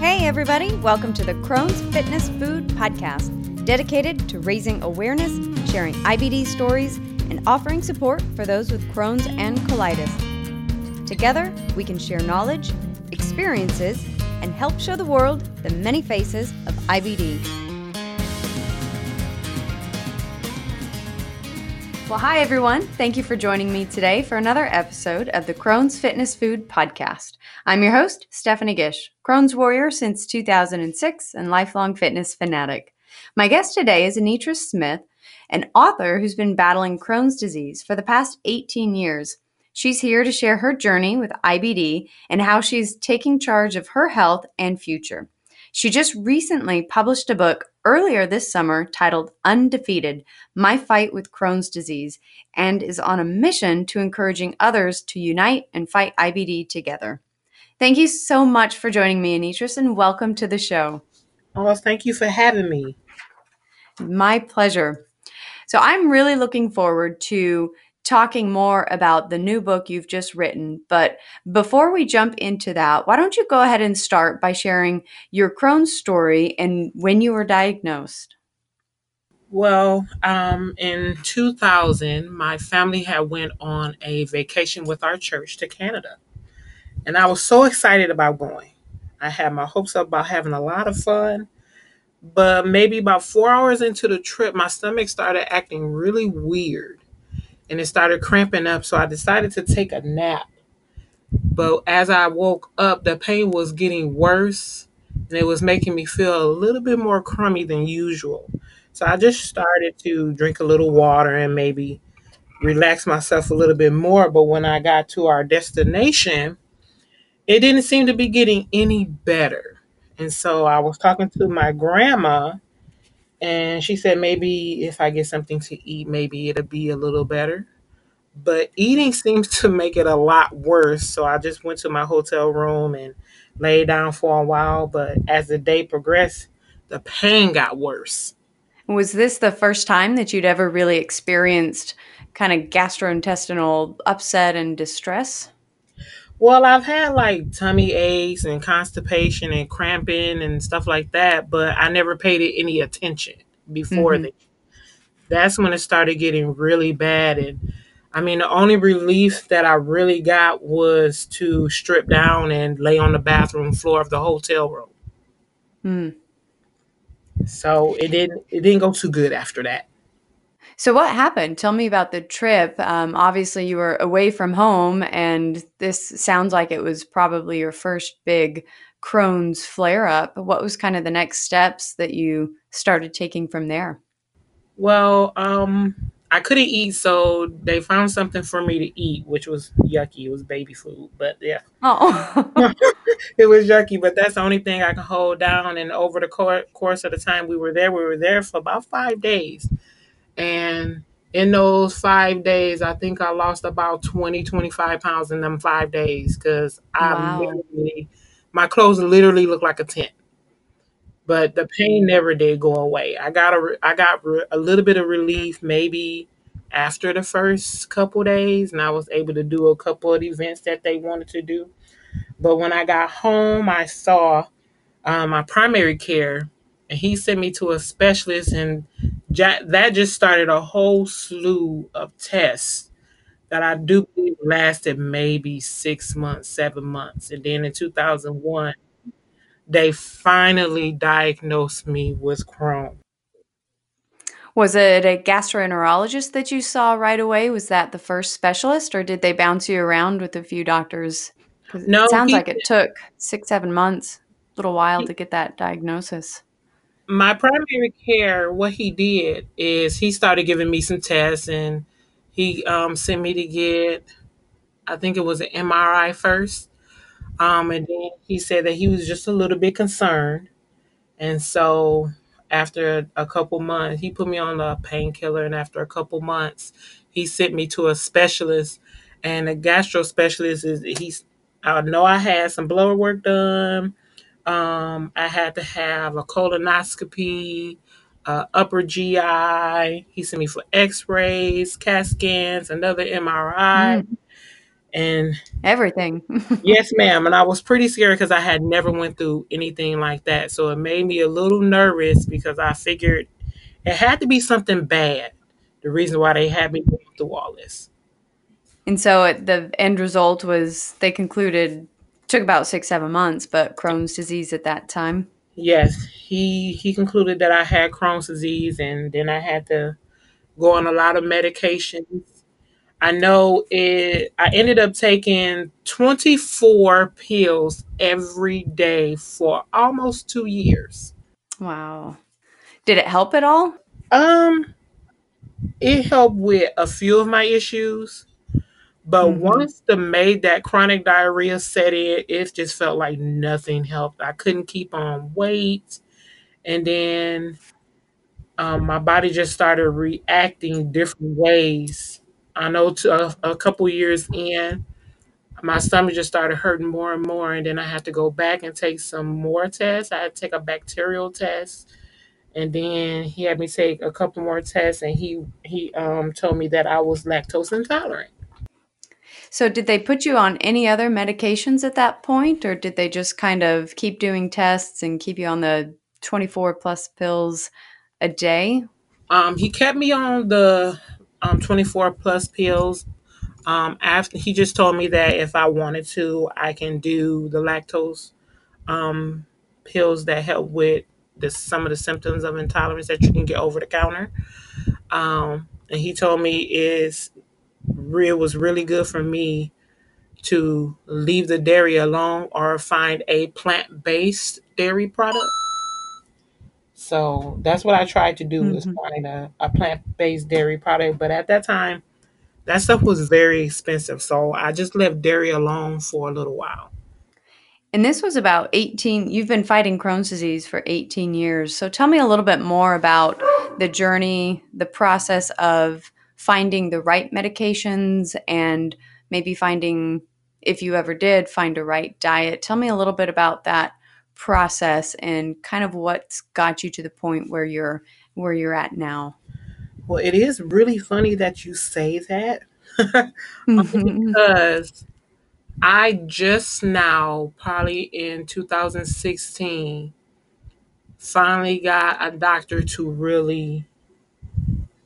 Hey, everybody, welcome to the Crohn's Fitness Food Podcast, dedicated to raising awareness, sharing IBD stories, and offering support for those with Crohn's and colitis. Together, we can share knowledge, experiences, and help show the world the many faces of IBD. Well, hi, everyone. Thank you for joining me today for another episode of the Crohn's Fitness Food Podcast. I'm your host, Stephanie Gish, Crohn's warrior since 2006 and lifelong fitness fanatic. My guest today is Anitra Smith, an author who's been battling Crohn's disease for the past 18 years. She's here to share her journey with IBD and how she's taking charge of her health and future. She just recently published a book earlier this summer titled Undefeated My Fight with Crohn's Disease and is on a mission to encouraging others to unite and fight IBD together. Thank you so much for joining me, Anitra, and welcome to the show. Oh, thank you for having me. My pleasure. So, I'm really looking forward to talking more about the new book you've just written. But before we jump into that, why don't you go ahead and start by sharing your Crohn's story and when you were diagnosed? Well, um, in 2000, my family had went on a vacation with our church to Canada. And I was so excited about going. I had my hopes up about having a lot of fun. But maybe about four hours into the trip, my stomach started acting really weird and it started cramping up. So I decided to take a nap. But as I woke up, the pain was getting worse and it was making me feel a little bit more crummy than usual. So I just started to drink a little water and maybe relax myself a little bit more. But when I got to our destination, it didn't seem to be getting any better. And so I was talking to my grandma and she said maybe if I get something to eat, maybe it'll be a little better. But eating seems to make it a lot worse. So I just went to my hotel room and lay down for a while. But as the day progressed, the pain got worse. Was this the first time that you'd ever really experienced kind of gastrointestinal upset and distress? Well, I've had like tummy aches and constipation and cramping and stuff like that, but I never paid it any attention before mm-hmm. That's when it started getting really bad. And I mean, the only relief that I really got was to strip down and lay on the bathroom floor of the hotel room. Mm. So it didn't it didn't go too good after that. So, what happened? Tell me about the trip. Um, obviously, you were away from home, and this sounds like it was probably your first big Crohn's flare up. What was kind of the next steps that you started taking from there? Well, um, I couldn't eat, so they found something for me to eat, which was yucky. It was baby food, but yeah. Oh. it was yucky, but that's the only thing I can hold down. And over the course of the time we were there, we were there for about five days. And in those five days, I think I lost about 20, 25 pounds in them five days because I wow. literally, my clothes literally look like a tent. But the pain never did go away. I got a, I got a little bit of relief maybe after the first couple days, and I was able to do a couple of events that they wanted to do. But when I got home, I saw um, my primary care, and he sent me to a specialist, and that just started a whole slew of tests that I do believe lasted maybe six months, seven months. And then in 2001, they finally diagnosed me with Crohn. Was it a gastroenterologist that you saw right away? Was that the first specialist, or did they bounce you around with a few doctors? No, it sounds like it took six, seven months, a little while he, to get that diagnosis my primary care, what he did is he started giving me some tests and he um, sent me to get, I think it was an MRI first. Um, and then he said that he was just a little bit concerned. And so after a couple months, he put me on a painkiller. And after a couple months, he sent me to a specialist. And a gastro specialist is, he's, I know I had some blood work done. Um, I had to have a colonoscopy, uh, upper GI. He sent me for X-rays, CAT scans, another MRI, mm. And Everything. yes, ma'am. And I was pretty scared because I had never went through anything like that. So it made me a little nervous because I figured it had to be something bad. The reason why they had me going through all this. And so the end result was they concluded took about six seven months, but Crohn's disease at that time. Yes, he he concluded that I had Crohn's disease, and then I had to go on a lot of medications. I know it. I ended up taking twenty four pills every day for almost two years. Wow. Did it help at all? Um, it helped with a few of my issues, but Mhm. once the made that chronic diarrhea set in, it just felt like nothing helped. I couldn't keep on weight, and then um, my body just started reacting different ways. I know to a, a couple years in, my stomach just started hurting more and more, and then I had to go back and take some more tests. I had to take a bacterial test, and then he had me take a couple more tests, and he he um, told me that I was lactose intolerant. So did they put you on any other medications at that point or did they just kind of keep doing tests and keep you on the 24 plus pills a day? Um, he kept me on the um, 24 plus pills. Um, after he just told me that if I wanted to, I can do the lactose um, pills that help with the, some of the symptoms of intolerance that you can get over the counter. Um, and he told me is it was really good for me to leave the dairy alone or find a plant based dairy product. So that's what I tried to do is Mhm. find a, a plant based dairy product. But at that time, that stuff was very expensive. So I just left dairy alone for a little while. And this was about 18, you've been fighting Crohn's disease for 18 years. So tell me a little bit more about the journey, the process of finding the right medications and maybe finding, if you ever did, find a right diet. Tell me a little bit about that process and kind of what's got you to the point where you're where you're at now. Well, it is really funny that you say that because I just now, probably in 2016, finally got a doctor to really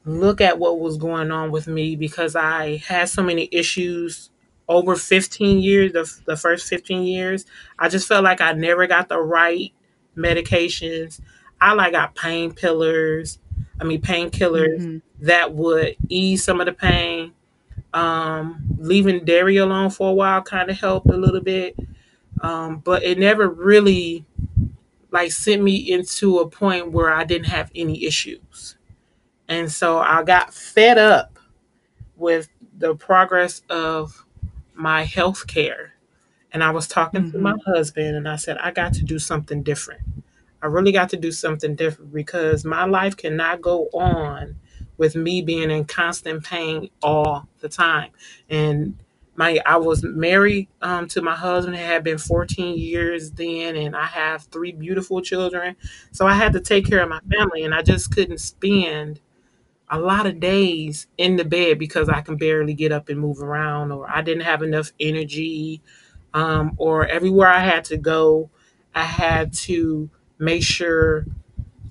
look at what was going on with me because I had so many issues over 15 years, the, the first 15 years. I just felt like I never got the right medications. I like got painkillers, I mean painkillers Mhm. that would ease some of the pain. Um, leaving dairy alone for a while kind of helped a little bit, um, but it never really like sent me into a point where I didn't have any issues. And so I got fed up with the progress of my health care. And I was talking to my Mhm. husband and I said, I got to do something different. I really got to do something different because my life cannot go on with me being in constant pain all the time. And my I was married um, to my husband. It had been 14 years then, and I have three beautiful children. So I had to take care of my family, and I just couldn't spend a lot of days in the bed because I can barely get up and move around, or I didn't have enough energy, um, or everywhere I had to go, I had to make sure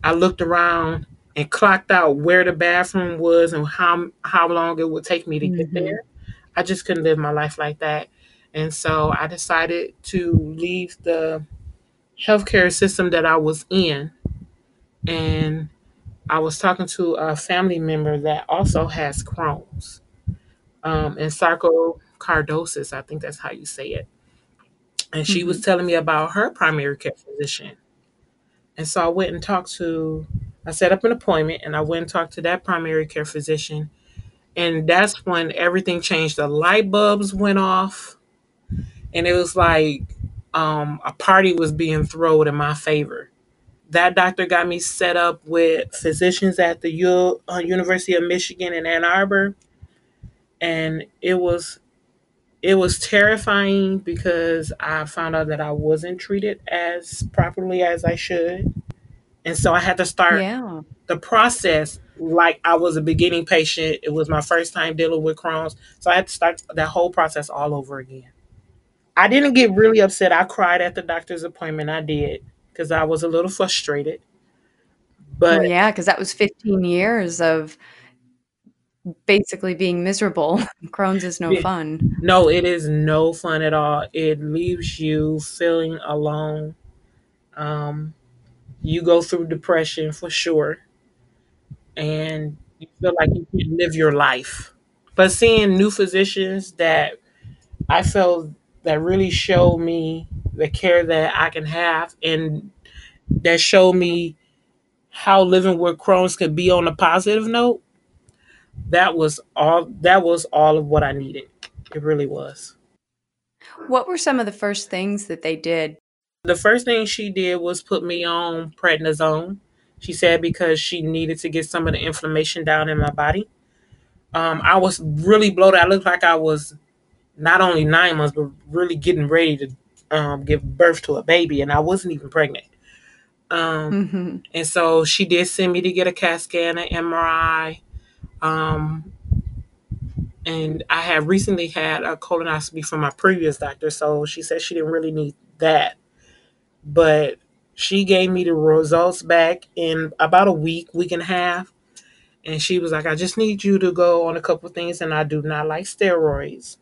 I looked around and clocked out where the bathroom was and how how long it would take me to get Mhm. there. I just couldn't live my life like that. And so I decided to leave the healthcare system that I was in and I was talking to a family member that also has Crohn's um, and sarcocardosis. I think that's how you say it. And she was Mhm. telling me about her primary care physician. And so I went and talked to, I set up an appointment and I went and talked to that primary care physician. And that's when everything changed. The light bulbs went off, and it was like um, a party was being thrown in my favor. That doctor got me set up with physicians at the U- uh, University of Michigan in Ann Arbor, and it was it was terrifying because I found out that I wasn't treated as properly as I should, and so I had to start Yeah. the process like I was a beginning patient. It was my first time dealing with Crohn's. So I had to start that whole process all over again. I didn't get really upset. I cried at the doctor's appointment. I did because I was a little frustrated. But well, yeah, because that was 15 years of basically being miserable. Crohn's is no Yeah. fun. no, it is no fun at all. It leaves you feeling alone. Um, you go through depression for sure, and you feel like you can't live your life. But seeing new physicians that I felt that really showed me the care that I can have and that showed me how living with Crohn's could be on a positive note. That was all that was all of what I needed. It really was. What were some of the first things that they did? The first thing she did was put me on prednisone. She said because she needed to get some of the inflammation down in my body. Um, I was really bloated. I looked like I was not only nine months, but really getting ready to um, give birth to a baby, and I wasn't even pregnant. Um, hmm and so she did send me to get a CAT scan, an MRI. Um, and I had recently had a colonoscopy from my previous doctor, so she said she didn't really need that. But she gave me the results back in about a week, week and a half. And she was like, I just need you to go on a couple things, and I do not like steroids.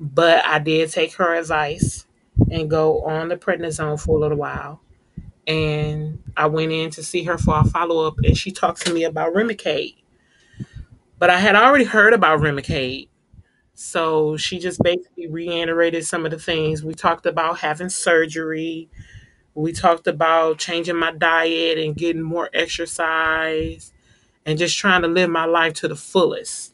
But I did take her advice and go on the prednisone for a little while. And I went in to see her for a follow up, and she talked to me about Remicade. But I had already heard about Remicade. So she just basically reiterated some of the things. We talked about having surgery. We talked about changing my diet and getting more exercise and just trying to live my life to the fullest.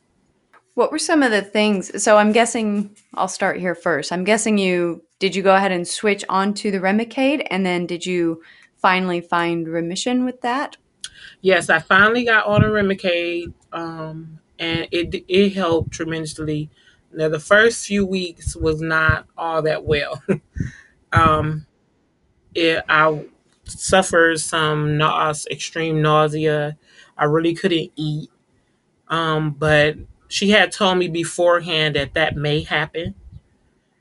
What were some of the things? So I'm guessing I'll start here first. I'm guessing you did you go ahead and switch onto the Remicade, and then did you finally find remission with that? Yes, I finally got on a Remicade, um, and it it helped tremendously. Now the first few weeks was not all that well. um, it, I suffered some nau- extreme nausea. I really couldn't eat. Um, but she had told me beforehand that that may happen,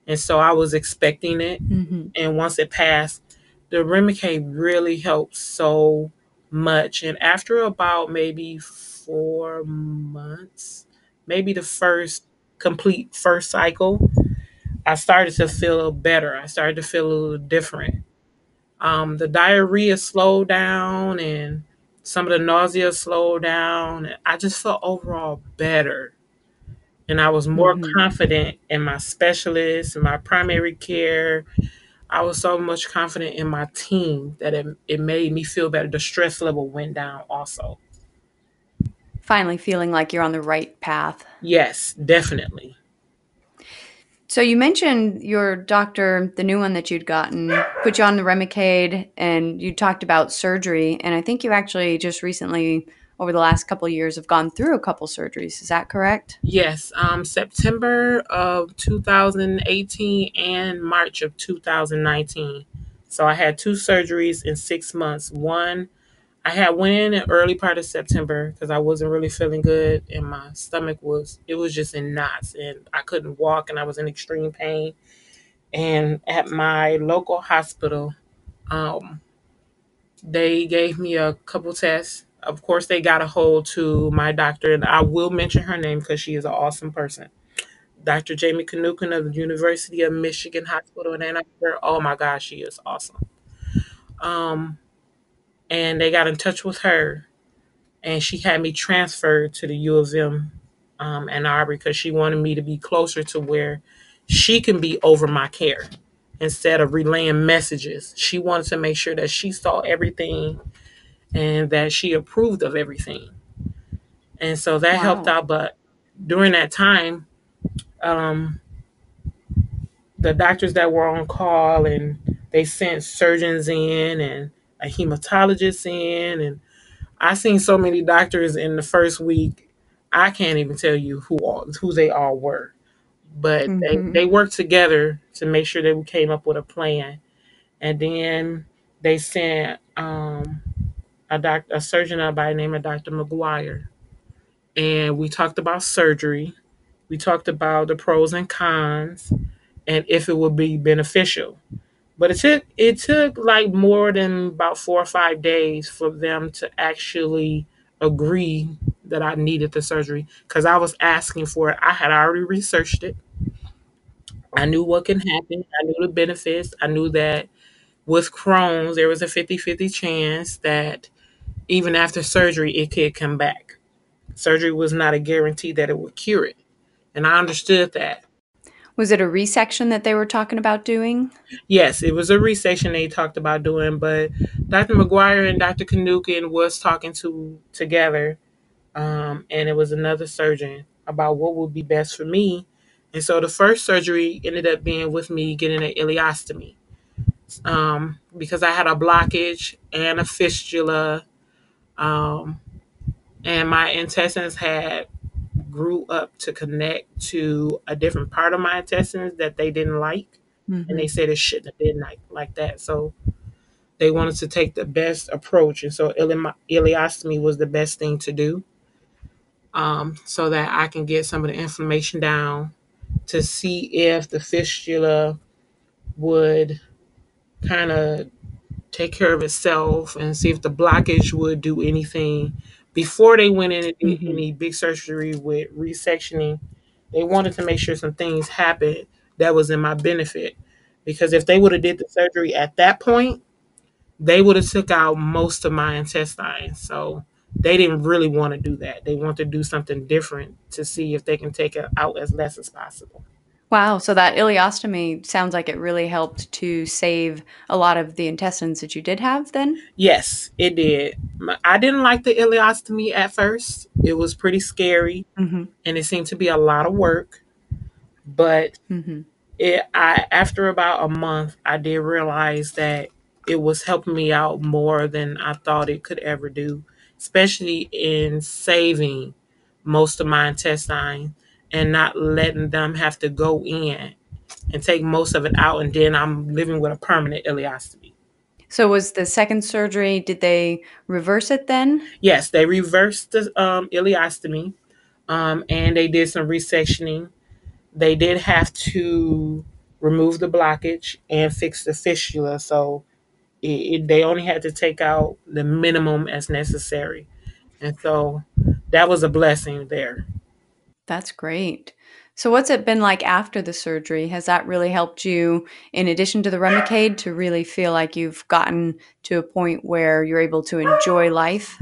and so I was expecting it. hmm And once it passed, the Remicade really helped so much. And after about maybe four months, maybe the first complete first cycle, I started to feel better. I started to feel a little different. Um, the diarrhea slowed down and some of the nausea slowed down. I just felt overall better. And I was more hmm confident in my specialists my primary care I was so much confident in my team that it, it made me feel better. The stress level went down also. Finally feeling like you're on the right path. Yes, definitely. So you mentioned your doctor, the new one that you'd gotten, put you on the Remicade, and you talked about surgery. And I think you actually just recently, over the last couple of years, have gone through a couple surgeries. Is that correct? Yes, um, September of 2018 and March of 2019. So I had two surgeries in six months. One, I had went in in early part of September because I wasn't really feeling good and my stomach was it was just in knots and I couldn't walk and I was in extreme pain. And at my local hospital, um, They gave me a couple tests. Of course, they got a hold to my doctor, and I will mention her name because she is an awesome person. Dr. Jamie Kanukin of the University of Michigan Hospital in Ann Arbor. Oh my gosh, she is awesome. Um, and they got in touch with her, and she had me transferred to the U of M um, Ann Arbor because she wanted me to be closer to where she can be over my care instead of relaying messages. She wanted to make sure that she saw everything and that she approved of everything. And so that helped out. But during that time, um, the doctors that were on call and they sent surgeons in and a hematologist in and I seen so many doctors in the first week. I can't even tell you who all who they all were, but they hmm they worked together to make sure that we came up with a plan. And then they sent um, a doc, a surgeon by the name of Dr. McGuire, and we talked about surgery. We talked about the pros and cons, and if it would be beneficial. But it took it took like more than about four or five days for them to actually agree that I needed the surgery because I was asking for it. I had already researched it. I knew what can happen. I knew the benefits. I knew that with Crohn's, there was a 50 50 chance that even after surgery, it could come back. Surgery was not a guarantee that it would cure it. And I understood that. Was it a resection that they were talking about doing? Yes, it was a resection they talked about doing, but Dr. McGuire and Dr. Kanukin was talking to together, um, and it was another surgeon about what would be best for me. And so the first surgery ended up being with me getting an ileostomy um, because I had a blockage and a fistula, um, and my intestines had grew up to connect to a different part of my intestines that they didn't like. Mm-hmm. And they said it shouldn't have been like, like that. So they wanted to take the best approach. And so ileostomy was the best thing to do um, so that I can get some of the inflammation down to see if the fistula would kind of take care of itself and see if the blockage would do anything before they went in and did mm-hmm. any big surgery with resectioning, they wanted to make sure some things happened that was in my benefit. Because if they would have did the surgery at that point, they would have took out most of my intestines. So they didn't really want to do that. They want to do something different to see if they can take it out as less as possible. Wow. So that ileostomy sounds like it really helped to save a lot of the intestines that you did have then? Yes, it did. I didn't like the ileostomy at first. It was pretty scary mm-hmm. and it seemed to be a lot of work. But mm-hmm. it, I, after about a month, I did realize that it was helping me out more than I thought it could ever do, especially in saving most of my intestine and not letting them have to go in and take most of it out and then I'm living with a permanent ileostomy. So was the second surgery did they reverse it then? Yes, they reversed the um, ileostomy um, and they did some resectioning. They did have to remove the blockage and fix the fistula so it, it, they only had to take out the minimum as necessary. And so that was a blessing there. That's great. So, what's it been like after the surgery? Has that really helped you, in addition to the Remicade, to really feel like you've gotten to a point where you're able to enjoy life?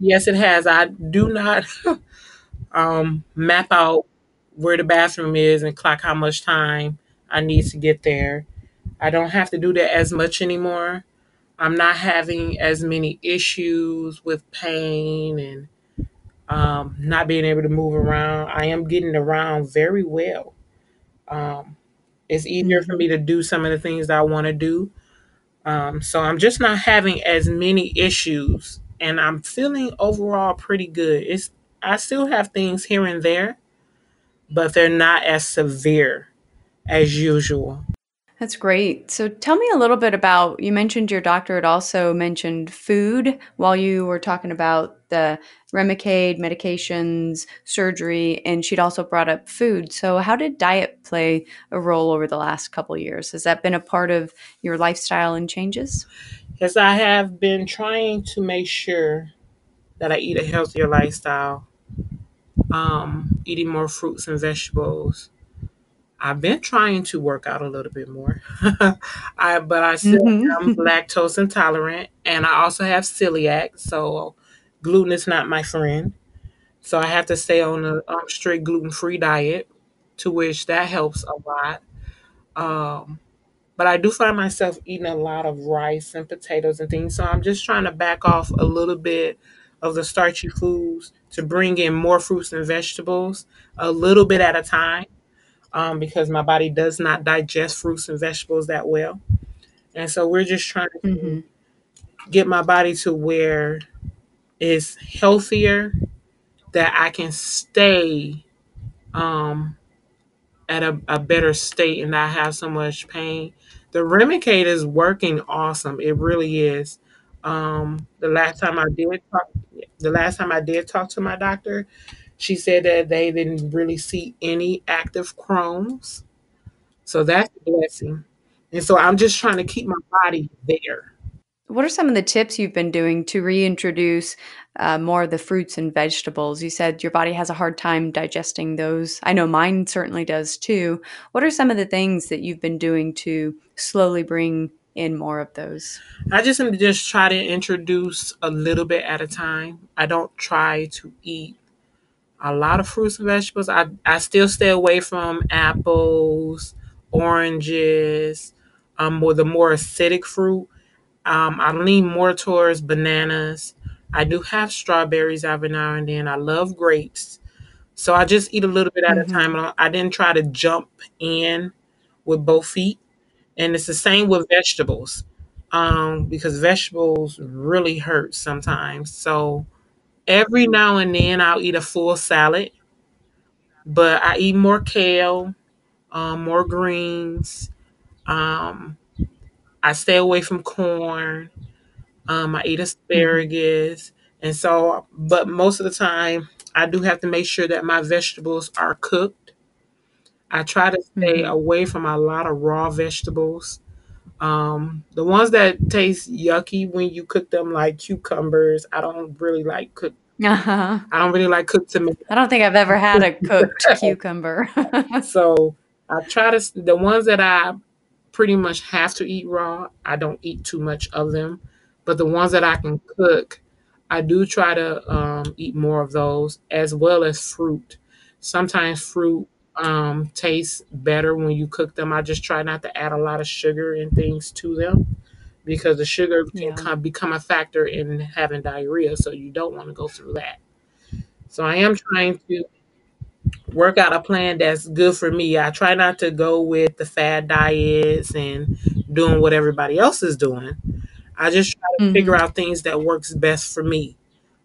Yes, it has. I do not um, map out where the bathroom is and clock how much time I need to get there. I don't have to do that as much anymore. I'm not having as many issues with pain and um, not being able to move around. I am getting around very well. Um, it's easier for me to do some of the things that I want to do. Um, so I'm just not having as many issues, and I'm feeling overall pretty good. It's I still have things here and there, but they're not as severe as usual. That's great. So tell me a little bit about you mentioned your doctor had also mentioned food while you were talking about the Remicade, medications, surgery, and she'd also brought up food. So how did diet play a role over the last couple years? Has that been a part of your lifestyle and changes? Yes, I have been trying to make sure that I eat a healthier lifestyle. Um, eating more fruits and vegetables, I've been trying to work out a little bit more. I but I still mm-hmm. am lactose intolerant and I also have celiac, so gluten is not my friend. So I have to stay on a um, strict gluten-free diet, to which that helps a lot. Um, but I do find myself eating a lot of rice and potatoes and things. So I'm just trying to back off a little bit of the starchy foods to bring in more fruits and vegetables a little bit at a time um, because my body does not digest fruits and vegetables that well. And so we're just trying to mm-hmm. get my body to where it's healthier, that I can stay um, at a, a better state and not have so much pain. The Remicade is working awesome. It really is. Um, the last time I did talk, the last time I did talk to my doctor, she said that they didn't really see any active Crohn's. So that's a blessing. And so I'm just trying to keep my body there. What are some of the tips you've been doing to reintroduce uh, more of the fruits and vegetables? You said your body has a hard time digesting those. I know mine certainly does too. What are some of the things that you've been doing to slowly bring in more of those? I just just try to introduce a little bit at a time. I don't try to eat a lot of fruits and vegetables. I, I still stay away from apples, oranges, um, or the more acidic fruit. Um, I lean more towards bananas. I do have strawberries every now and then. I love grapes. So I just eat a little bit at a Mm-hmm. time. I didn't try to jump in with both feet. And it's the same with vegetables. Um, because vegetables really hurt sometimes. So every now and then I'll eat a full salad, but I eat more kale, um, more greens. Um, I stay away from corn. Um, I eat asparagus. And so, but most of the time, I do have to make sure that my vegetables are cooked. I try to stay Mm-hmm. away from a lot of raw vegetables. Um, the ones that taste yucky when you cook them, like cucumbers, I don't really like cook. Uh-huh. I don't really like cooked tomatoes. I don't think I've ever had a cooked cucumber. So I try to the ones that I pretty much have to eat raw. I don't eat too much of them, but the ones that I can cook, I do try to um, eat more of those as well as fruit. Sometimes fruit um, tastes better when you cook them. I just try not to add a lot of sugar and things to them because the sugar can yeah. come, become a factor in having diarrhea. So you don't want to go through that. So I am trying to work out a plan that's good for me. I try not to go with the fad diets and doing what everybody else is doing. I just try to figure Mm-hmm. out things that works best for me.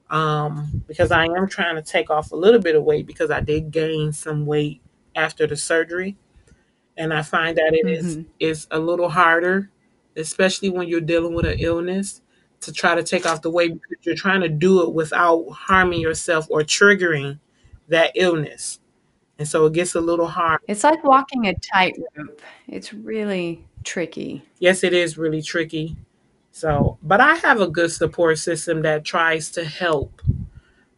Um, because I am trying to take off a little bit of weight because I did gain some weight after the surgery, and I find that it is Mm-hmm. is a little harder, especially when you're dealing with an illness, to try to take off the weight because you're trying to do it without harming yourself or triggering that illness. And so it gets a little hard. It's like walking a tightrope. It's really tricky. Yes, it is really tricky. So, but I have a good support system that tries to help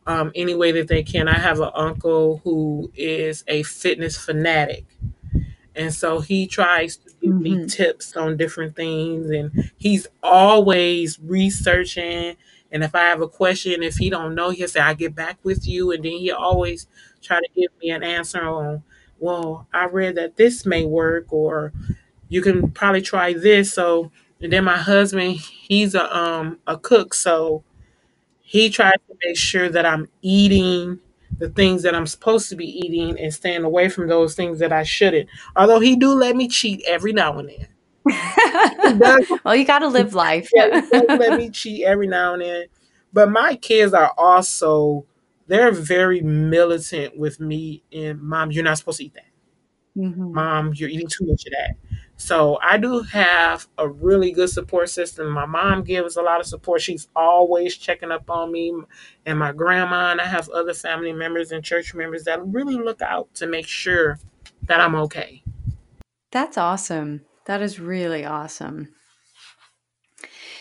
um, any way that they can. I have an uncle who is a fitness fanatic. And so he tries to give me Mm-hmm. tips on different things and he's always researching. And if I have a question, if he don't know, he'll say, I'll get back with you. And then he always try to give me an answer on, well, I read that this may work or you can probably try this. So and then my husband, he's a um a cook, so he tries to make sure that I'm eating the things that I'm supposed to be eating and staying away from those things that I shouldn't. Although he do let me cheat every now and then. Well, you got to live life. yeah, let me cheat every now and then. But my kids are also they're very militant with me and mom, you're not supposed to eat that. hmm Mom, you're eating too much of that. So I do have a really good support system. My mom gives a lot of support. She's always checking up on me and my grandma, and I have other family members and church members that really look out to make sure that I'm okay. That's awesome. That is really awesome.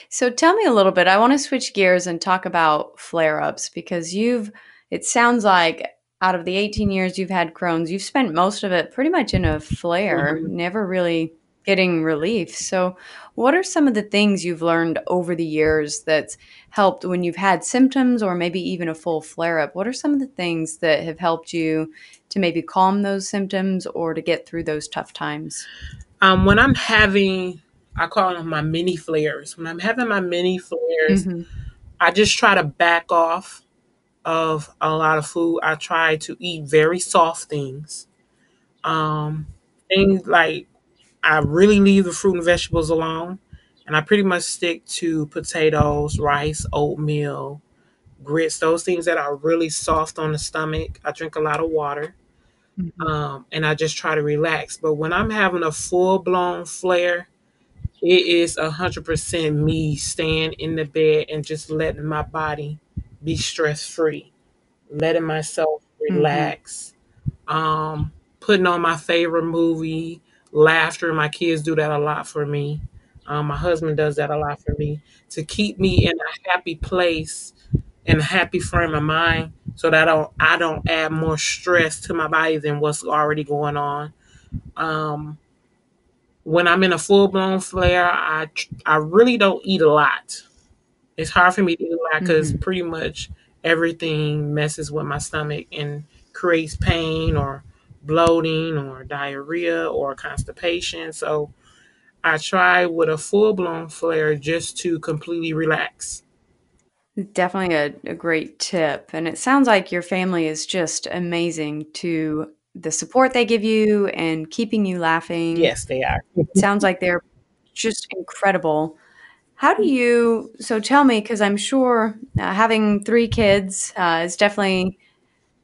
So tell me a little bit. I want to switch gears and talk about flare ups because you've, it sounds like out of the 18 years you've had Crohn's, you've spent most of it pretty much in a flare, Mhm. never really getting relief. So, what are some of the things you've learned over the years that's helped when you've had symptoms or maybe even a full flare up? What are some of the things that have helped you to maybe calm those symptoms or to get through those tough times? Um, when I'm having, I call them my mini flares. When I'm having my mini flares, hmm I just try to back off of a lot of food. I try to eat very soft things. Um, things like I really leave the fruit and vegetables alone, and I pretty much stick to potatoes, rice, oatmeal, grits, those things that are really soft on the stomach. I drink a lot of water, hmm um, and I just try to relax. But when I'm having a full blown flare, it is a hundred percent me staying in the bed and just letting my body be stress free, letting myself hmm relax, um, putting on my favorite movie, laughter. My kids do that a lot for me. Um, my husband does that a lot for me to keep me in a happy place and a happy frame of mind so that I don't I don't add more stress to my body than what's already going on. Um, when I'm in a full blown flare, I I really don't eat a lot. It's hard for me to eat a lot because hmm pretty much everything messes with my stomach and creates pain or bloating or diarrhea or constipation. So I try with a full blown flare just to completely relax. Definitely a, a great tip. And it sounds like your family is just amazing to the support they give you and keeping you laughing. Yes, they are. Sounds like they're just incredible. How do you, so tell me, because I'm sure uh, having three kids uh, is definitely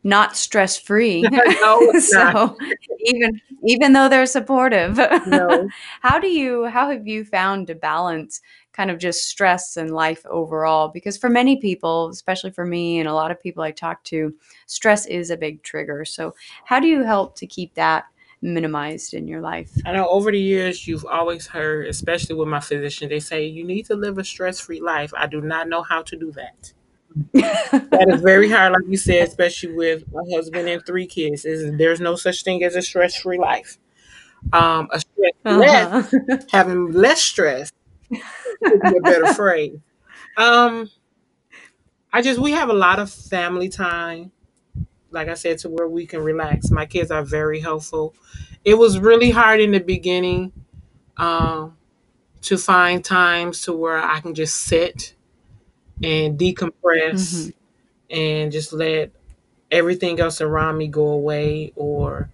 not stress free. no, so even even though they're supportive, No. how do you how have you found to balance kind of just stress and life overall? Because for many people, especially for me and a lot of people I talk to, stress is a big trigger. So how do you help to keep that minimized in your life? I know over the years you've always heard, especially with my physician, they say you need to live a stress free life. I do not know how to do that. That is very hard, like you said, especially with my husband and three kids. Is there's no such thing as a stress free life. Um, a stress less, uh-huh. having less stress would be a better phrase. Um, I just we have a lot of family time, like I said, to where we can relax. My kids are very helpful. It was really hard in the beginning um, to find times to where I can just sit and decompress hmm and just let everything else around me go away or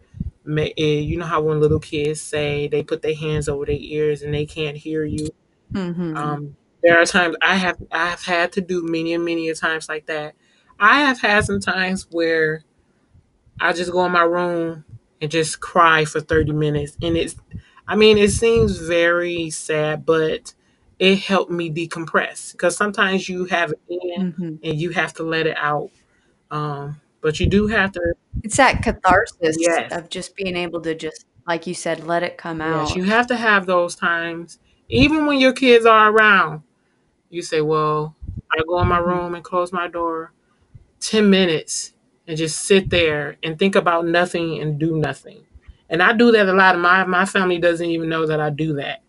eh, you know how when little kids say they put their hands over their ears and they can't hear you? Hmm um, there are times i have i've had to do many and many a times like that. I have had some times where i just go in my room and just cry for 30 minutes and it's i mean it seems very sad but it helped me decompress because sometimes you have it in hmm and you have to let it out um, but you do have to It's that catharsis Yes, of just being able to just, like you said, let it come yes, you have to have those times. Even when your kids are around, you say, Well, I go in my hmm room and close my door 10 minutes and just sit there and think about nothing and do nothing. And I do that a lot. My my family doesn't even know that I do that.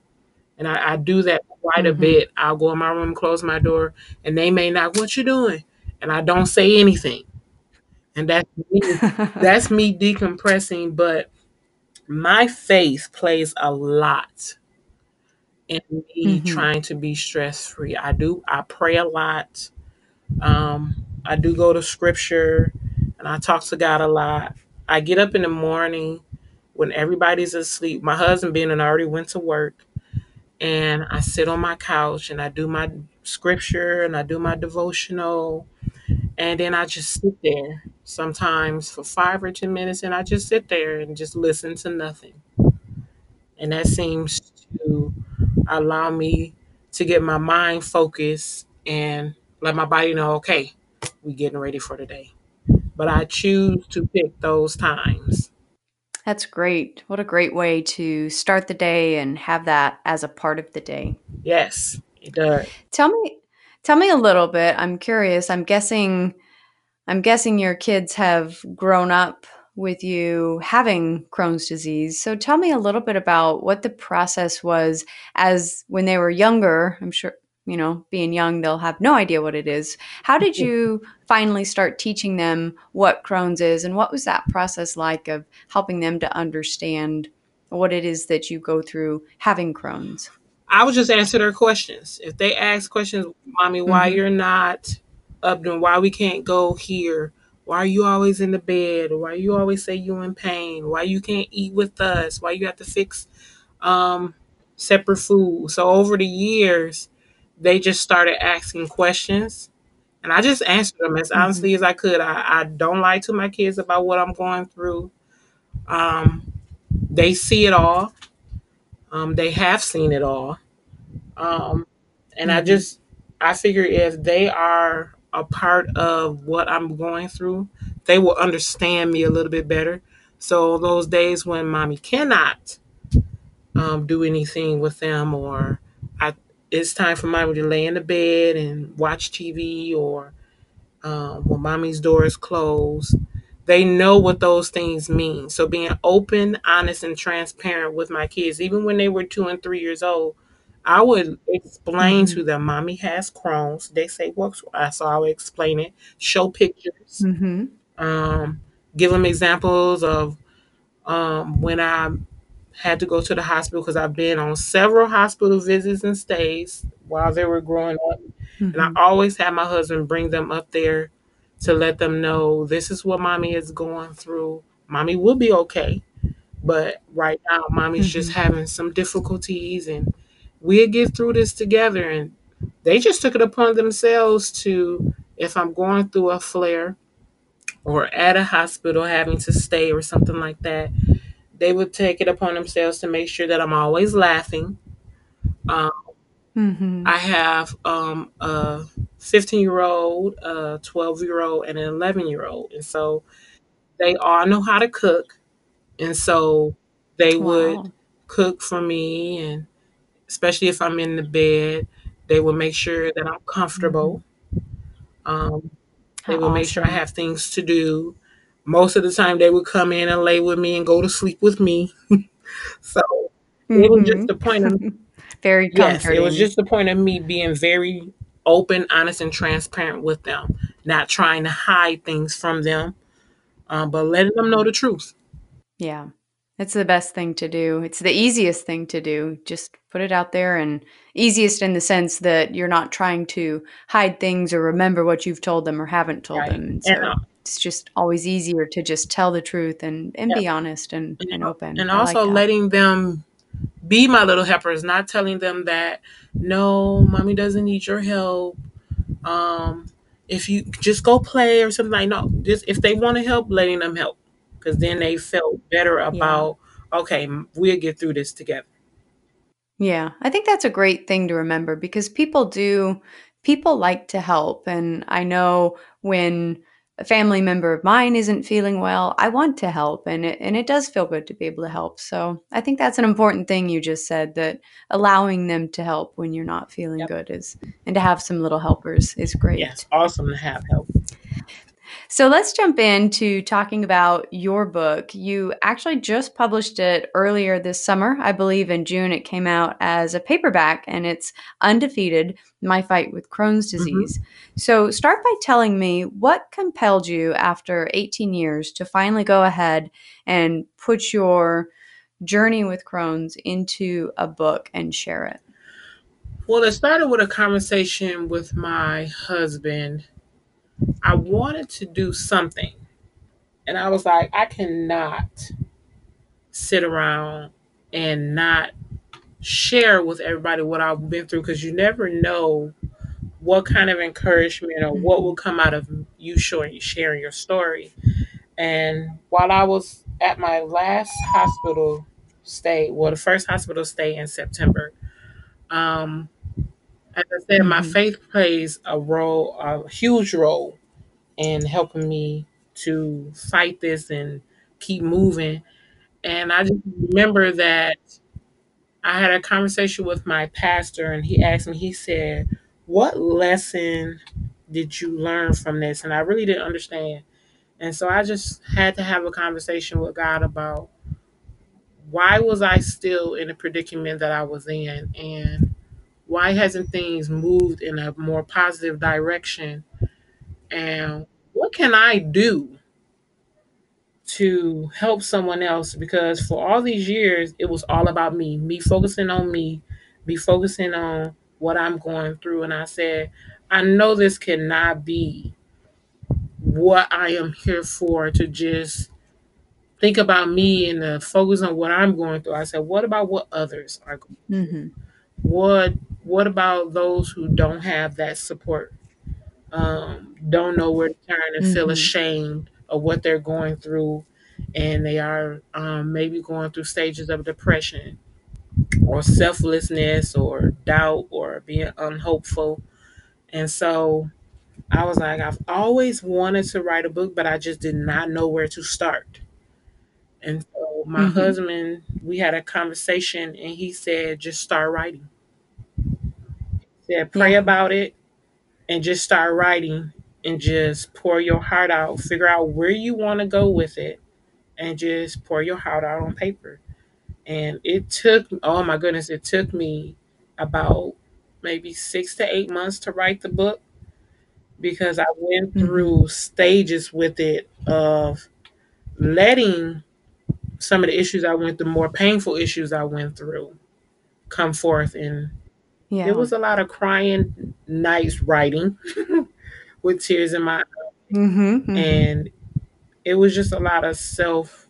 And I, I do that quite a hmm bit. I'll go in my room, close my door, and they may not, what you doing? And I don't say anything. And that's me. That's me decompressing. But my faith plays a lot in me hmm trying to be stress free. I do. I pray a lot. Um, I do go to scripture, and I talk to God a lot. I get up in the morning when everybody's asleep. My husband being and already went to work, and I sit on my couch and I do my scripture and I do my devotional, and then I just sit there sometimes for five or ten minutes, and I just sit there and just listen to nothing. And that seems to allow me to get my mind focused and let my body know, okay, we're getting ready for the day. But I choose to pick those times. That's great. What a great way to start the day and have that as a part of the day. Yes, it does. Tell me tell me a little bit. I'm curious. I'm guessing I'm guessing your kids have grown up with you having Crohn's disease. So tell me a little bit about what the process was as when they were younger. I'm sure, you know, being young, they'll have no idea what it is. How did you finally start teaching them what Crohn's is? And what was that process like of helping them to understand what it is that you go through having Crohn's? I would just answer their questions. If they ask questions, mommy, why hmm you're not up doing, why we can't go here, why are you always in the bed, why you always say you in pain, why you can't eat with us, why you have to fix um, separate food. So over the years, they just started asking questions, and I just answered them as hmm honestly as I could. I, I don't lie to my kids about what I'm going through. Um, they see it all. Um, they have seen it all. Um, and I Mm-hmm. just, I figure if they are a part of what I'm going through, they will understand me a little bit better. So those days when mommy cannot um, do anything with them, or I, it's time for mommy to lay in the bed and watch TV, or um, when mommy's door is closed, they know what those things mean. So being open, honest, and transparent with my kids, even when they were two and three years old, I would explain Mm-hmm. to them, "Mommy has Crohn's." They say, "What's?" So I would explain it, show pictures, Mm-hmm. um, give them examples of um, when I had to go to the hospital because I've been on several hospital visits and stays while they were growing up. And I Mm-hmm. always had my husband bring them up there to let them know this is what mommy is going through. Mommy will be okay. But right now, mommy's just Mm-hmm. having some difficulties and we'll get through this together. And they just took it upon themselves to, if I'm going through a flare or at a hospital having to stay or something like that, they would take it upon themselves to make sure that I'm always laughing. Um, Mm-hmm. I have um, a 15 year old, a 12 year old, and an 11 year old. And so they all know how to cook. And so they would cook for me. And especially if I'm in the bed, they would make sure that I'm Mm-hmm. comfortable. Um, How they would make sure I have things to do. Most of the time, they would come in and lay with me and go to sleep with me. So it was just Mm-hmm. the point of Very Yes, it was just the point of me being very open, honest, and transparent with them, not trying to hide things from them, um, but letting them know the truth. Yeah. It's the best thing to do. It's the easiest thing to do. Just put it out there and easiest in the sense that you're not trying to hide things or remember what you've told them or haven't told Right. them. And And uh, it's just always easier to just tell the truth and, and yeah, be honest and, and, open. and I also that. letting them be my little helpers, not telling them that no, mommy doesn't need your help. Um, if you just go play or something like no, just if they want to help, letting them help, because then they felt better Yeah. about okay, we'll get through this together. Yeah, I think that's a great thing to remember because people do people like to help and I know when a family member of mine isn't feeling well, I want to help and it and it does feel good to be able to help. So, I think that's an important thing you just said that allowing them to help when you're not feeling Yep. good is and to have some little helpers is great. Yes, great. awesome to have help. So let's jump into talking about your book. You actually just published it earlier this summer. I believe in June it came out as a paperback and it's Undefeated My Fight with Crohn's hmm Disease. So start by telling me what compelled you after 18 years to finally go ahead and put your journey with Crohn's into a book and share it. Well, it started with a conversation with my husband. I wanted to do something, and I was like, I cannot sit around and not share with everybody what I've been through because you never know what kind of encouragement or what will come out of you sharing your story. And while I was at my last hospital stay, well, the first hospital stay in September, um, as I said, my Mhm. faith plays a role, a huge role in helping me to fight this and keep moving. And I just remember that I had a conversation with my pastor, and he asked me, he said, What lesson did you learn from this? And I really didn't understand. And so I just had to have a conversation with God about why was I still in the predicament that I was in and why hasn't things moved in a more positive direction and what can I do to help someone else because for all these years it was all about me, me focusing on me, me focusing on what I'm going through and I said I know this cannot be what I am here for to just think about me and uh, focus on what I'm going through. I said, what about what others are going through? Mhm. What what about those who don't have that support? Um, don't know where to turn and feel Mhm. ashamed of what they're going through, and they are um, maybe going through stages of depression or selflessness or doubt or being unhopeful. And so I was like, I've always wanted to write a book, but I just did not know where to start. And so my Mhm. husband, we had a conversation and he said, just start writing. Said, pray Yeah. about it and just start writing and just pour your heart out. Figure out where you want to go with it and just pour your heart out on paper. And it took, oh my goodness, it took me about maybe six to eight months to write the book because I went Mhm. through stages with it of letting some of the issues I went through, more painful issues I went through, come forth. And Yeah. it was a lot of crying nights writing with tears in my Mhm, mhm. and it was just a lot of self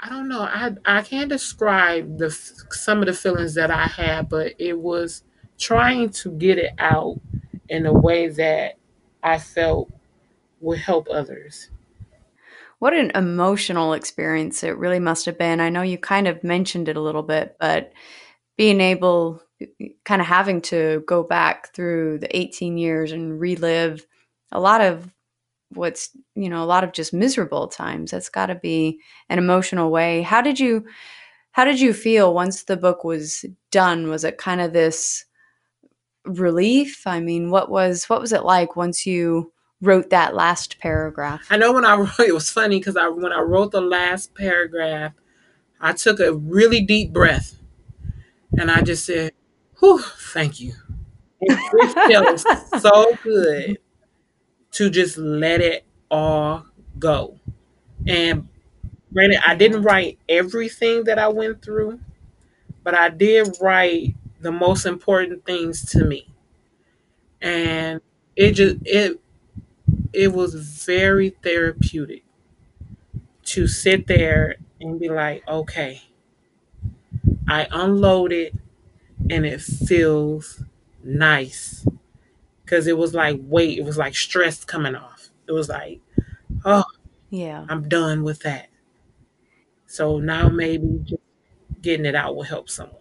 I don't know. I I can't describe the some of the feelings that I had, but it was trying to get it out in a way that I felt would help others. What an emotional experience it really must have been. I know you kind of mentioned it a little bit, but being able kind of having to go back through the 18 years and relive a lot of what's, you know, a lot of just miserable times. That's got to be an emotional way. How did you how did you feel once the book was done? Was it kind of this relief? I mean, what was what was it like once you wrote that last paragraph? I know when I wrote it was funny because I when I wrote the last paragraph, I took a really deep breath and I just said, Whew, thank you. It feels so good to just let it all go. And granted, I didn't write everything that I went through, but I did write the most important things to me. And it just it it was very therapeutic to sit there and be like, okay, I unloaded and it feels nice. Cause it was like weight, it was like stress coming off. It was like, oh, Yeah. I'm done with that. So now maybe just getting it out will help someone.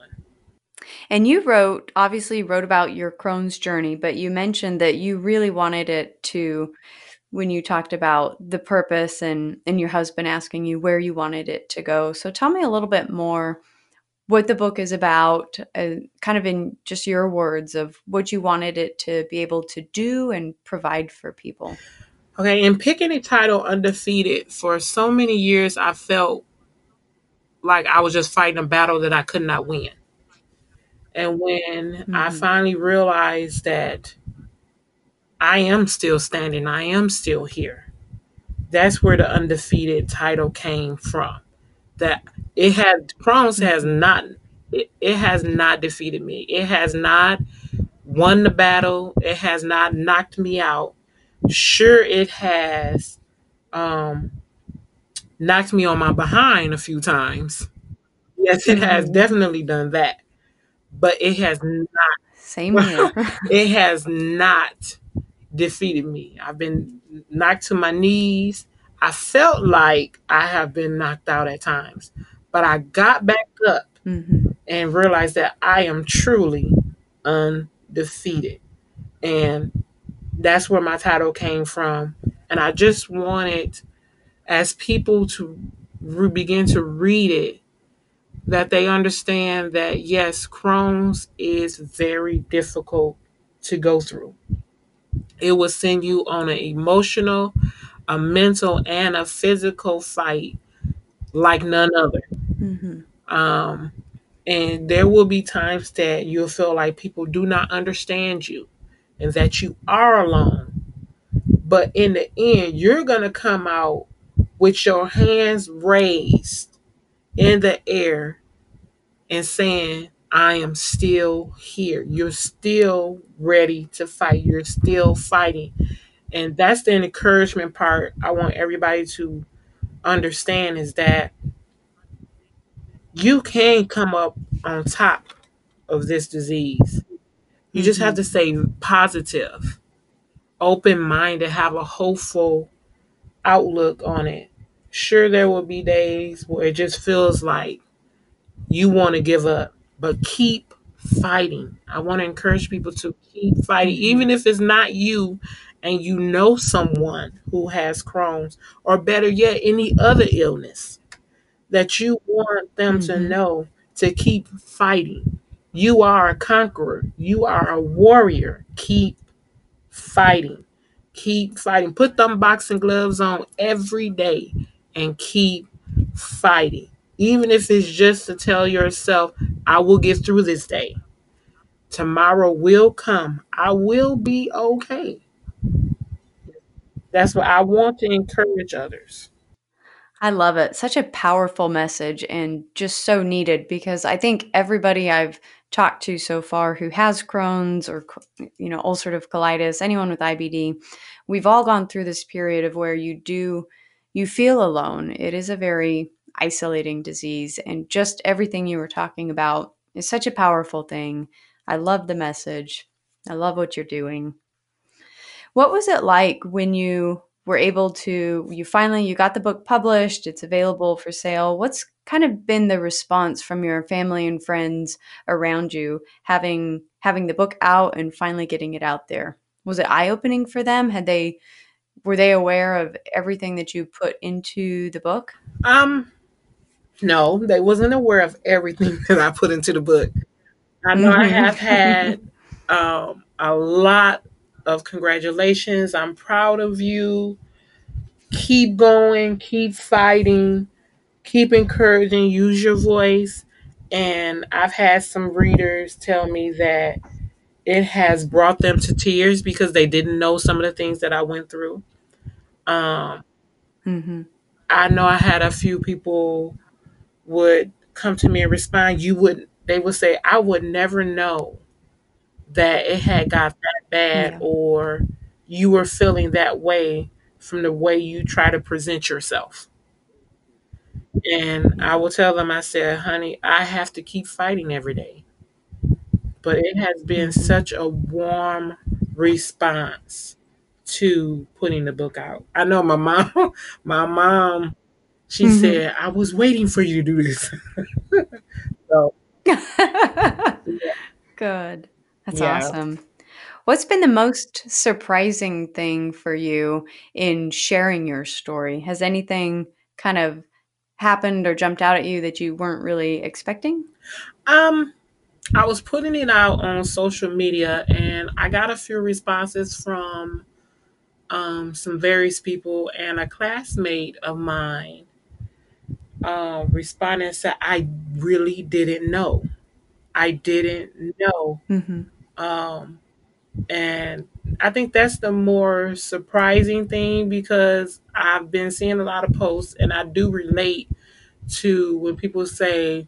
And you wrote, obviously, you wrote about your Crohn's journey, but you mentioned that you really wanted it to, when you talked about the purpose and and your husband asking you where you wanted it to go. So tell me a little bit more what the book is about, uh, kind of in just your words of what you wanted it to be able to do and provide for people. Okay, and picking the title Undefeated, for so many years I felt like I was just fighting a battle that I could not win. And when I Mhm. finally realized that I am still standing, I am still here, that's where the undefeated title came from. That it had Crohn's has not it, it has not defeated me. It has not won the battle. It has not knocked me out. Sure, it has um, knocked me on my behind a few times. Yes, it has Mhm. definitely done that. But it has not. Same here. it has not defeated me. I've been knocked to my knees. I felt like I have been knocked out at times, but I got back up Mhm. and realized that I am truly undefeated. And that's where my title came from. And I just wanted, as people to re- begin to read it, that they understand that yes, Crohn's is very difficult to go through. It will send you on an emotional, a mental, and a physical fight like none other. Mhm. Um, and there will be times that you'll feel like people do not understand you and that you are alone. But in the end, you're going to come out with your hands raised in the air and saying, I am still here. You're still ready to fight. You're still fighting. And that's the encouragement part I want everybody to understand is that you can come up on top of this disease. You just have Mhm. to stay positive, open minded, have a hopeful outlook on it. Sure, there will be days where it just feels like you want to give up. but keep fighting. I want to encourage people to keep fighting, Mhm. even if it's not you and you know someone who has Crohn's, or better yet, any other illness that you want them to Mhm. know to keep fighting. You are a conqueror, you are a warrior. Keep fighting. Keep fighting. Put them boxing gloves on every day and keep fighting. Even if it's just to tell yourself, I will get through this day. Tomorrow will come. I will be okay. That's what I want to encourage others. I love it. Such a powerful message and just so needed because I think everybody I've talked to so far who has Crohn's or you know ulcerative colitis, anyone with IBD, we've all gone through this period of where you do you feel alone. It is a very isolating disease and just everything you were talking about is such a powerful thing. I love the message. I love what you're doing. What was it like when you were able to you finally you got the book published, it's available for sale. What's kind of been the response from your family and friends around you having having the book out and finally getting it out there? Was it eye-opening for them? Had they were they aware of everything that you put into the book? Um, no, they wasn't aware of everything that I put into the book. I know I Mhm. have had um, a lot of congratulations. I'm proud of you. Keep going, keep fighting, keep encouraging, use your voice. And I've had some readers tell me that it has brought them to tears because they didn't know some of the things that I went through. Um, Mhm. I know I had a few people would come to me and respond. You would, they would say, I would never know that it had got that bad Yeah. or you were feeling that way from the way you try to present yourself. And I will tell them, I said, honey, I have to keep fighting every day. But it has been Mhm. such a warm response to putting the book out. I know my mom, my mom, she Mhm. said, I was waiting for you to do this. so. Good. That's yeah. awesome. What's been the most surprising thing for you in sharing your story? Has anything kind of happened or jumped out at you that you weren't really expecting? Um, I was putting it out on social media and I got a few responses from um, some various people and a classmate of mine uh, responded and said, I really didn't know. I didn't know. Mhm. Um, and I think that's the more surprising thing because I've been seeing a lot of posts and I do relate to when people say,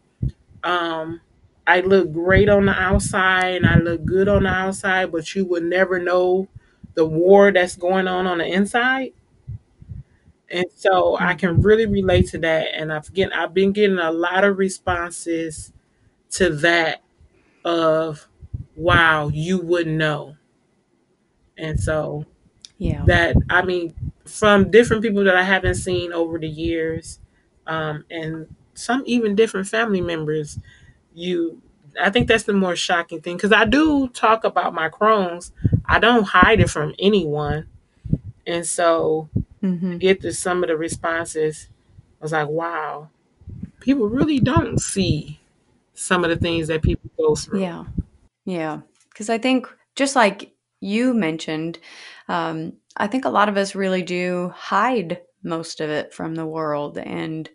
um, I look great on the outside and I look good on the outside, but you would never know the war that's going on on the inside. And so I can Mhm. really relate to that. And I've get I've been getting a lot of responses to that of, wow, you wouldn't know. And so Yeah. that I mean, from different people that I haven't seen over the years, um, and some even different family members, you I think that's the more shocking thing because I do talk about my Crohn's. I don't hide it from anyone. And so Mhm. get to some of the responses, I was like, wow, people really don't see some of the things that people go through. Yeah. Yeah. Because I think just like you mentioned, um, I think a lot of us really do hide most of it from the world. And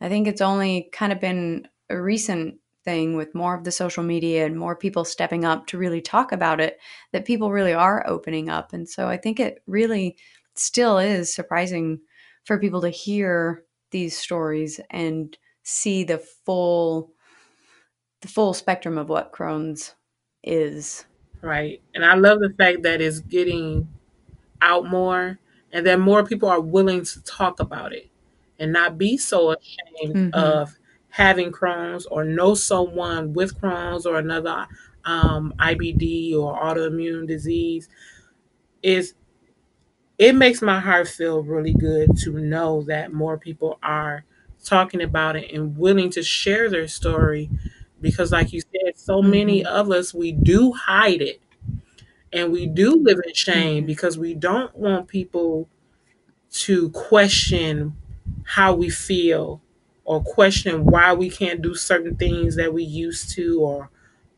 I think it's only kind of been a recent thing with more of the social media and more people stepping up to really talk about it that people really are opening up. And so I think it really still is surprising for people to hear these stories and see the full the full spectrum of what Crohn's is. Right. And I love the fact that it's getting out more and that more people are willing to talk about it and not be so ashamed Mhm. of having Crohn's or know someone with Crohn's or another um, IBD or autoimmune disease is it makes my heart feel really good to know that more people are talking about it and willing to share their story because like you said so many Mhm. of us we do hide it and we do live in shame Mhm. because we don't want people to question how we feel or question why we can't do certain things that we used to or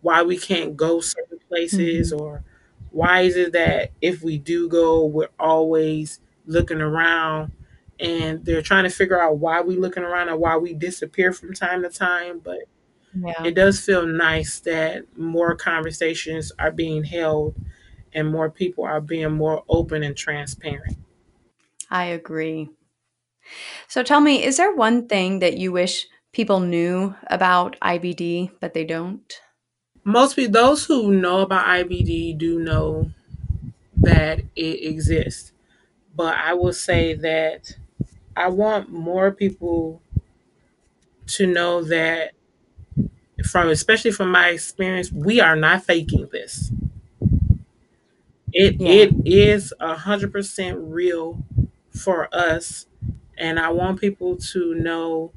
why we can't go certain places Mhm. or why is it that if we do go we're always looking around and they're trying to figure out why we looking around and why we disappear from time to time but Yeah, it does feel nice that more conversations are being held and more people are being more open and transparent I agree. So tell me, is there one thing that you wish people knew about IBD but they don't? most people those who know about IBD do know that it exists. But I will say that I want more people to know that from especially from my experience, we are not faking this. It Yeah. it is a hundred percent real for us. And I want people to know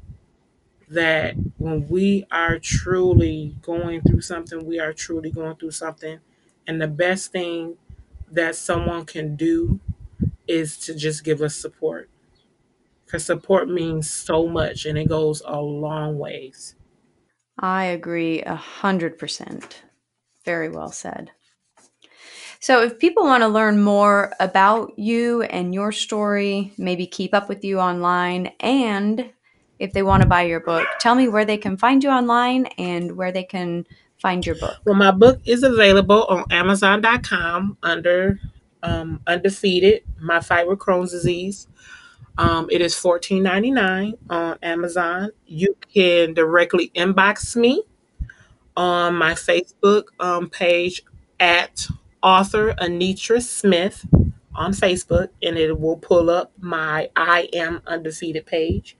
that when we are truly going through something, we are truly going through something. And the best thing that someone can do is to just give us support. Because support means so much and it goes a long ways. I agree a hundred percent. Very well said. So, if people want to learn more about you and your story, maybe keep up with you online, and if they want to buy your book, tell me where they can find you online and where they can find your book. Well, my book is available on Amazon.com under um, Undefeated My Fight with Crohn's Disease. Um, it is $14.99 on Amazon. You can directly inbox me on my Facebook um, page at author Anitra Smith on Facebook, and it will pull up my I Am Undefeated page.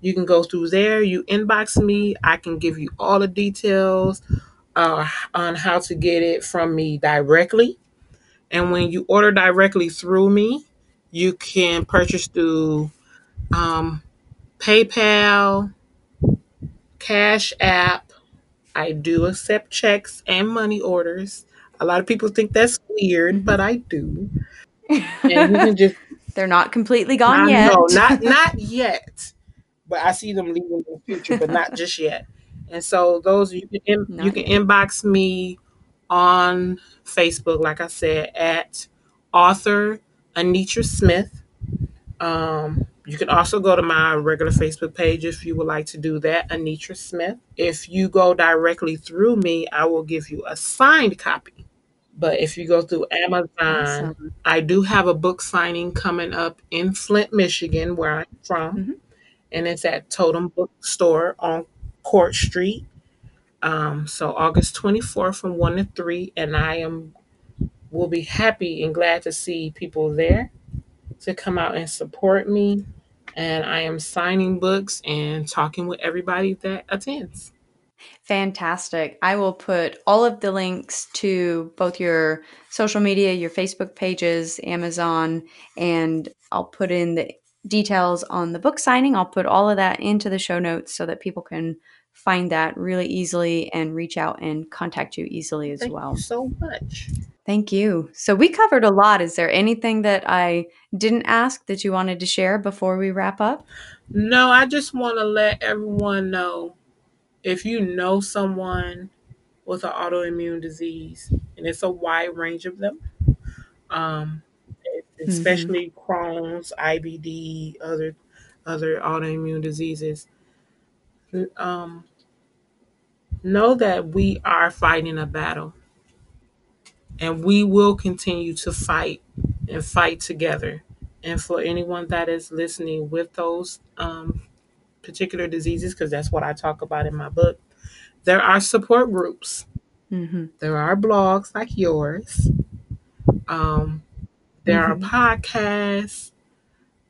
You can go through there. You inbox me. I can give you all the details uh, on how to get it from me directly. And when you order directly through me, you can purchase through um, PayPal, Cash App. I do accept checks and money orders. A lot of people think that's weird, but I do. And you can just They're not completely gone yet. No, not not yet. But I see them leaving in the future, but not just yet. And so those you can in, you can yet. inbox me on Facebook, like I said, at author Anitra Smith. Um, you can also go to my regular Facebook page if you would like to do that, Anitra Smith. If you go directly through me, I will give you a signed copy. But if you go through Amazon, Awesome. I do have a book signing coming up in Flint, Michigan, where I'm from. Mhm. And it's at Totem Bookstore on Court Street. Um, so August 24th from 1 to 3. And I am will be happy and glad to see people there to come out and support me. And I am signing books and talking with everybody that attends. Fantastic. I will put all of the links to both your social media, your Facebook pages, Amazon, and I'll put in the details on the book signing. I'll put all of that into the show notes so that people can find that really easily and reach out and contact you easily as Thank well. you so much. Thank you. So we covered a lot. Is there anything that I didn't ask that you wanted to share before we wrap up? No, I just want to let everyone know if you know someone with an autoimmune disease, and it's a wide range of them, um, especially Crohn's, IBD, other other autoimmune diseases. Um, know that we are fighting a battle, and we will continue to fight and fight together. And for anyone that is listening with those um, particular diseases, because that's what I talk about in my book, there are support groups. Mm-hmm. There are blogs like yours. Um, there Mhm. are podcasts.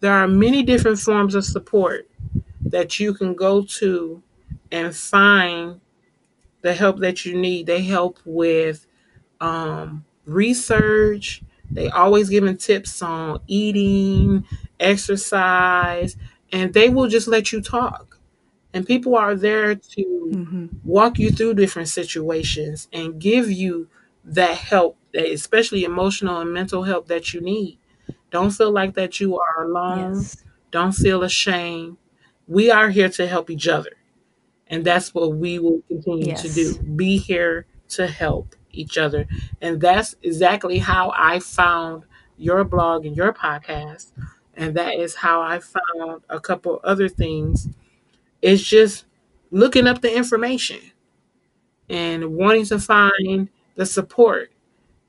There are many different forms of support that you can go to and find the help that you need. They help with um, research. They always giving tips on eating, exercise, and they will just let you talk. And people are there to hmm walk you through different situations and give you that help, especially emotional and mental help that you need. Don't feel like that you are alone. Yes. Don't feel ashamed. We are here to help each other. And that's what we will continue to do. Be here to help each other. And that's exactly how I found your blog and your podcast. And that is how I found a couple other things. It's just looking up the information and wanting to find the support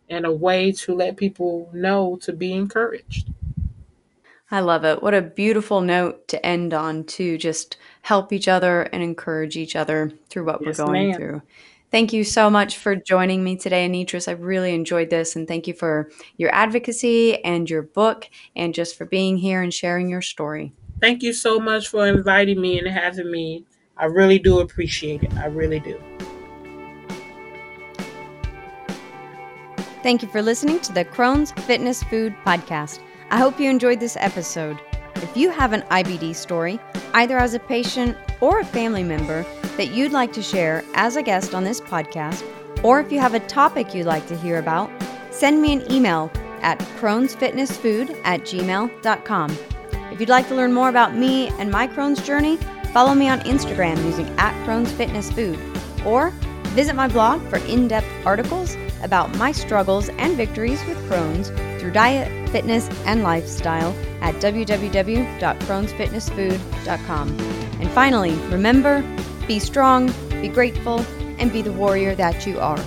and a way to let people know to be encouraged. I love it. What a beautiful note to end on to just help each other and encourage each other through what we're Yes, going ma'am. through. Thank you so much for joining me today, Anitris. I really enjoyed this and thank you for your advocacy and your book and just for being here and sharing your story. Thank you so much for inviting me and having me. I really do appreciate it. I really do. Thank you for listening to the Crohn's Fitness Food Podcast. I hope you enjoyed this episode. If you have an IBD story, either as a patient or a family member, that you'd like to share as a guest on this podcast, or if you have a topic you'd like to hear about, send me an email at crohnsfitnessfood at gmail.com. If you'd like to learn more about me and my Crohn's journey, follow me on Instagram using at Crohn's Fitness Food, or visit my blog for in depth articles about my struggles and victories with Crohn's through diet, fitness, and lifestyle at www.crohnsfitnessfood.com. And finally, remember be strong, be grateful, and be the warrior that you are.